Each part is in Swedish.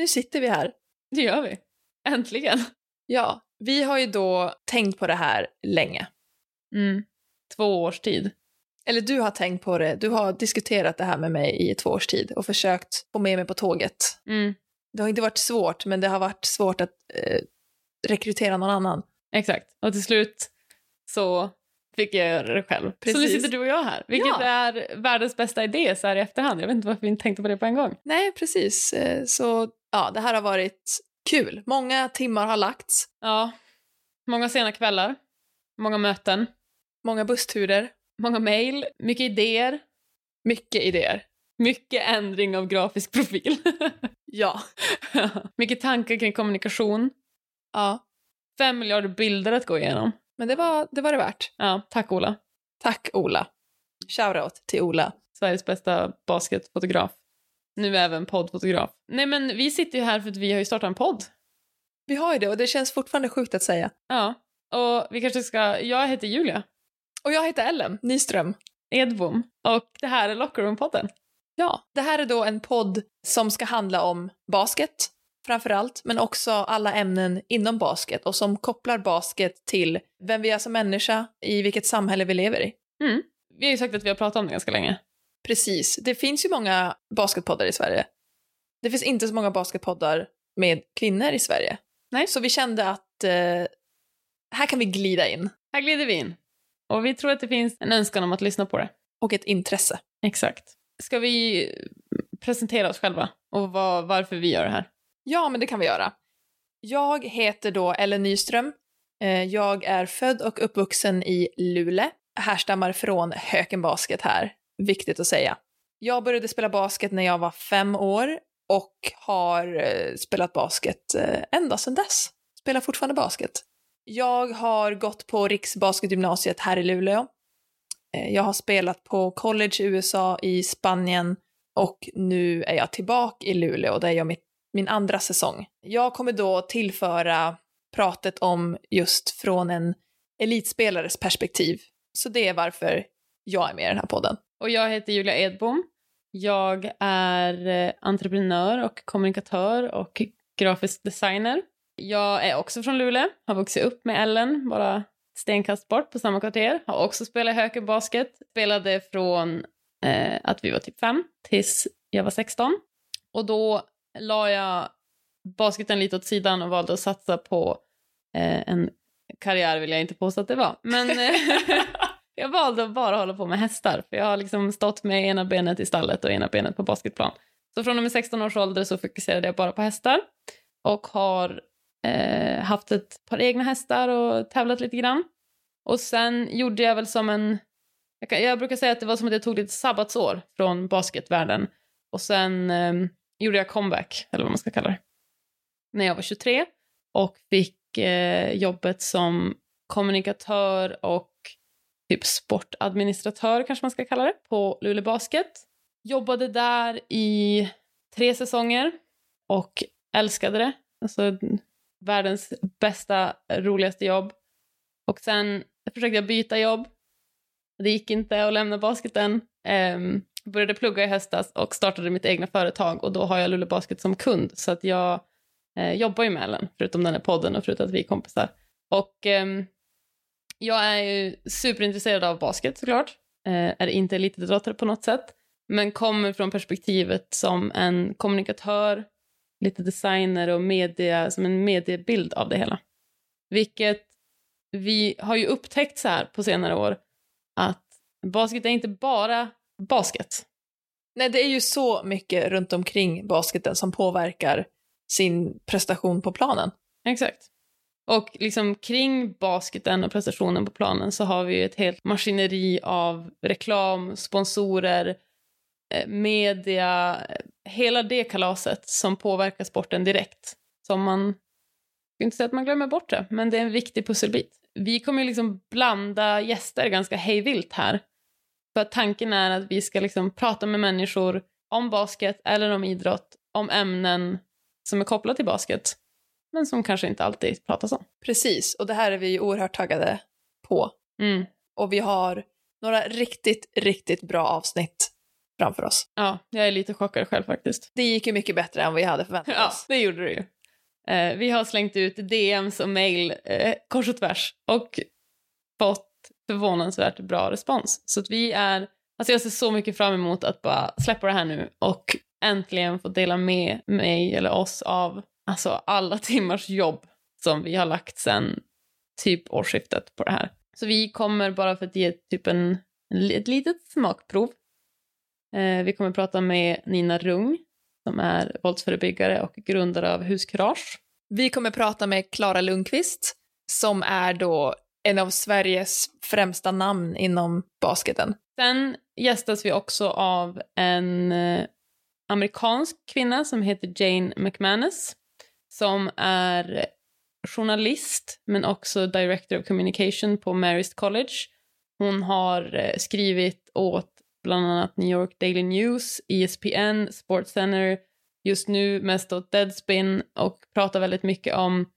nu sitter vi här. Det gör vi. Äntligen. Ja, vi har ju då tänkt på det här länge. Mm. Två års tid. Eller du har tänkt på det, du har diskuterat det här med mig i två års tid och försökt få med mig på tåget. Mm. Det har inte varit svårt, men det har varit svårt att eh, rekrytera någon annan. Exakt. Och till slut så fick jag göra det själv. Precis. Så nu sitter du och jag här. Vilket Ja. är världens bästa idé så här i efterhand. Jag vet inte varför vi inte tänkte på det på en gång. Nej, precis. Eh, Så ja, det här har varit kul. Många timmar har lagts, Ja. Många sena kvällar. Många möten. många bussturer, Många mejl. Mycket idéer. mycket idéer. Mycket ändring av grafisk profil. Ja. mycket tankar kring kommunikation. ja. Fem miljarder bilder att gå igenom. Men det var, det var det värt. Ja, tack Ola. Tack Ola. Shoutout till Ola. Sveriges bästa basketfotograf. Nu även poddfotograf. Nej men vi sitter ju här för att vi har ju startat en podd. Vi har ju det och det känns fortfarande sjukt att säga. Ja. Och vi kanske ska... Jag heter Julia Och jag heter Ellen Nyström. Edbom. Och det här är Locker Room-podden. Ja, det här är då en podd som ska handla om basket framför allt, men också alla ämnen inom basket och som kopplar basket till vem vi är som människa, i vilket samhälle vi lever i. Mm. Vi har ju sagt att vi har pratat om det ganska länge. Precis, det finns ju många basketpoddar i Sverige. Det finns inte så många basketpoddar med kvinnor i Sverige. Nej. Så vi kände att eh, här kan vi glida in. Här glider vi in. Och vi tror att det finns en önskan om att lyssna på det. Och ett intresse. Exakt. Ska vi presentera oss själva och vad, varför vi gör det här? Ja, men det kan vi göra. Jag heter då Ellen Nyström. Eh, Jag är född och uppvuxen i Luleå. Härstammar från Höken Basket här, viktigt att säga. Jag började spela basket när jag var fem år och har eh, spelat basket eh, ända sedan dess. Spelar fortfarande basket. Jag har gått på Riksbasketgymnasiet här i Luleå. Eh, jag har spelat på college i USA, i Spanien och nu är jag tillbaka i Luleå där jag mitt min andra säsong. Jag kommer då tillföra pratet om just från en elitspelares perspektiv. Så det är varför jag är med i den här podden. Och jag heter Julia Edbom. Jag är eh, entreprenör och kommunikatör och grafisk designer. Jag är också från Luleå, har vuxit upp med Ellen, bara stenkast bort på samma kvarter. Har också spelat Höken Basket. Spelade från eh, att vi var typ fem tills jag var 16. Och då la jag basketen lite åt sidan och valde att satsa på eh, en karriär vill jag inte påstå att det var. Men eh, jag valde att bara hålla på med hästar. För jag har liksom stått med ena benet i stallet och ena benet på basketplan. Så från och med 16 års ålder så fokuserade jag bara på hästar. Och har eh, haft ett par egna hästar och tävlat lite grann. Och sen gjorde jag väl som en... Jag, kan, jag brukar säga att det var som att jag tog lite sabbatsår från basketvärlden. Och sen eh, gjorde jag comeback, eller vad man ska kalla det. När jag var 23 och fick eh, jobbet som kommunikatör och typ sportadministratör kanske man ska kalla det, på Luleå Basket. Jobbade där i tre säsonger och älskade det. Alltså världens bästa, roligaste jobb. Och sen försökte jag byta jobb. Det gick inte att lämna basketen. Um, började plugga i höstas och startade mitt egna företag och då har jag Luleå Basket som kund så att jag eh, jobbar ju med Ellen, förutom den här podden och förutom att vi är kompisar. Och ehm, jag är ju superintresserad av basket såklart. Eh, är inte elitidrottare på något sätt. Men kommer från perspektivet som en kommunikatör, lite designer och media, som en mediebild av det hela. Vilket vi har ju upptäckt så här på senare år att basket är inte bara basket. Nej, det är ju så mycket runt omkring basketen som påverkar sin prestation på planen. Exakt. Och liksom kring basketen och prestationen på planen så har vi ju ett helt maskineri av reklam, sponsorer, eh, media, eh, hela det kalaset som påverkar sporten direkt. Som man, jag ska inte säga att man glömmer bort det, men det är en viktig pusselbit. Vi kommer ju liksom blanda gäster ganska hejvilt här. För att tanken är att vi ska liksom prata med människor om basket eller om idrott, om ämnen som är kopplade till basket men som kanske inte alltid pratas om. Precis, och det här är vi ju oerhört taggade på. Mm. Och vi har några riktigt, riktigt bra avsnitt framför oss. Ja, jag är lite chockad själv faktiskt. Det gick ju mycket bättre än vi hade förväntat Ja, oss. det gjorde det ju. Eh, vi har slängt ut DMs och mail eh, kors och tvärs och fått förvånansvärt bra respons. Så att vi är, alltså jag ser så mycket fram emot att bara släppa det här nu och äntligen få dela med mig eller oss av alltså alla timmars jobb som vi har lagt sen typ årsskiftet på det här. Så vi kommer bara för att ge typ en, ett litet smakprov. Eh, vi kommer prata med Nina Rung som är våldsförebyggare och grundare av Huskurage. Vi kommer prata med Klara Lundqvist, som är då en av Sveriges främsta namn inom basketen. Sen gästas vi också av en eh, amerikansk kvinna som heter Jane McManus som är journalist men också director of communication på Marist College. Hon har eh, skrivit åt bland annat New York Daily News, ESPN, SportsCenter, just nu mest åt Deadspin och pratar väldigt mycket om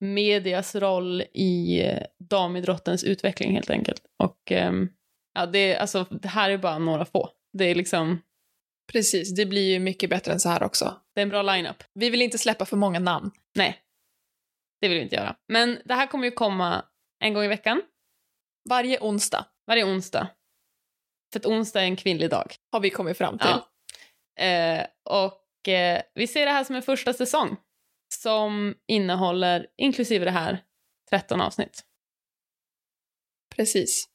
medias roll i eh, damidrottens utveckling helt enkelt. Och ehm, ja, det, alltså, det här är bara några få. Det är liksom, Precis, det blir ju mycket bättre än så här också det är en bra lineup. Vi vill inte släppa för många namn. Nej, det vill vi inte göra. Men det här kommer ju komma en gång i veckan, Varje onsdag varje onsdag. För att onsdag är en kvinnlig dag. har vi kommit fram till. Ja. Eh, och eh, vi ser det här som en första säsong som innehåller, inklusive det här, 13 avsnitt. Precis.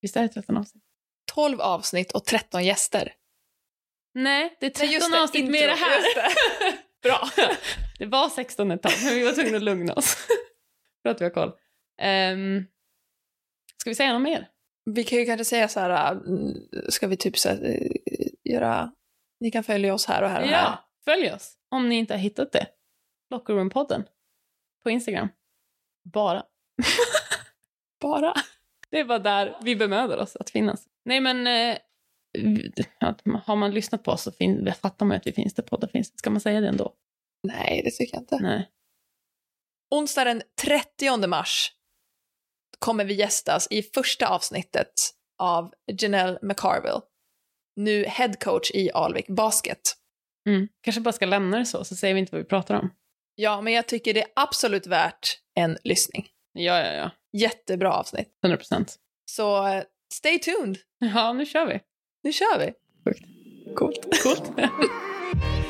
Visst är det 13 avsnitt? 12 avsnitt och 13 gäster. Nej, det är 13 Nej, det, avsnitt med det här. det. Bra. det var 16 ett tag, men vi var tvungna att lugna oss. För att vi har koll. Um, ska vi säga något mer? Vi kan ju kanske säga så här, mm, ska vi typ så här, eh, göra, ni kan följa oss här och här och här. Ja, följ oss om ni inte har hittat det. Lockerroom-podden på Instagram. Bara. Bara. Det är bara där vi bemödar oss att finnas. Nej, men eh, har man lyssnat på oss så fin- fattar man ju att vi finns där poddar finns. Ska man säga det ändå? Nej, det tycker jag inte. Nej. Onsdag den 30 mars kommer vi gästas i första avsnittet av Janelle McCarville, nu head coach i Alvik Basket. Mm. Kanske bara ska lämna det så, så säger vi inte vad vi pratar om. Ja, men jag tycker det är absolut värt en lyssning. Ja, ja, ja. Jättebra avsnitt. 100 procent. Så eh, stay tuned. Ja, nu kör vi nu kör vi. Coolt. Coolt.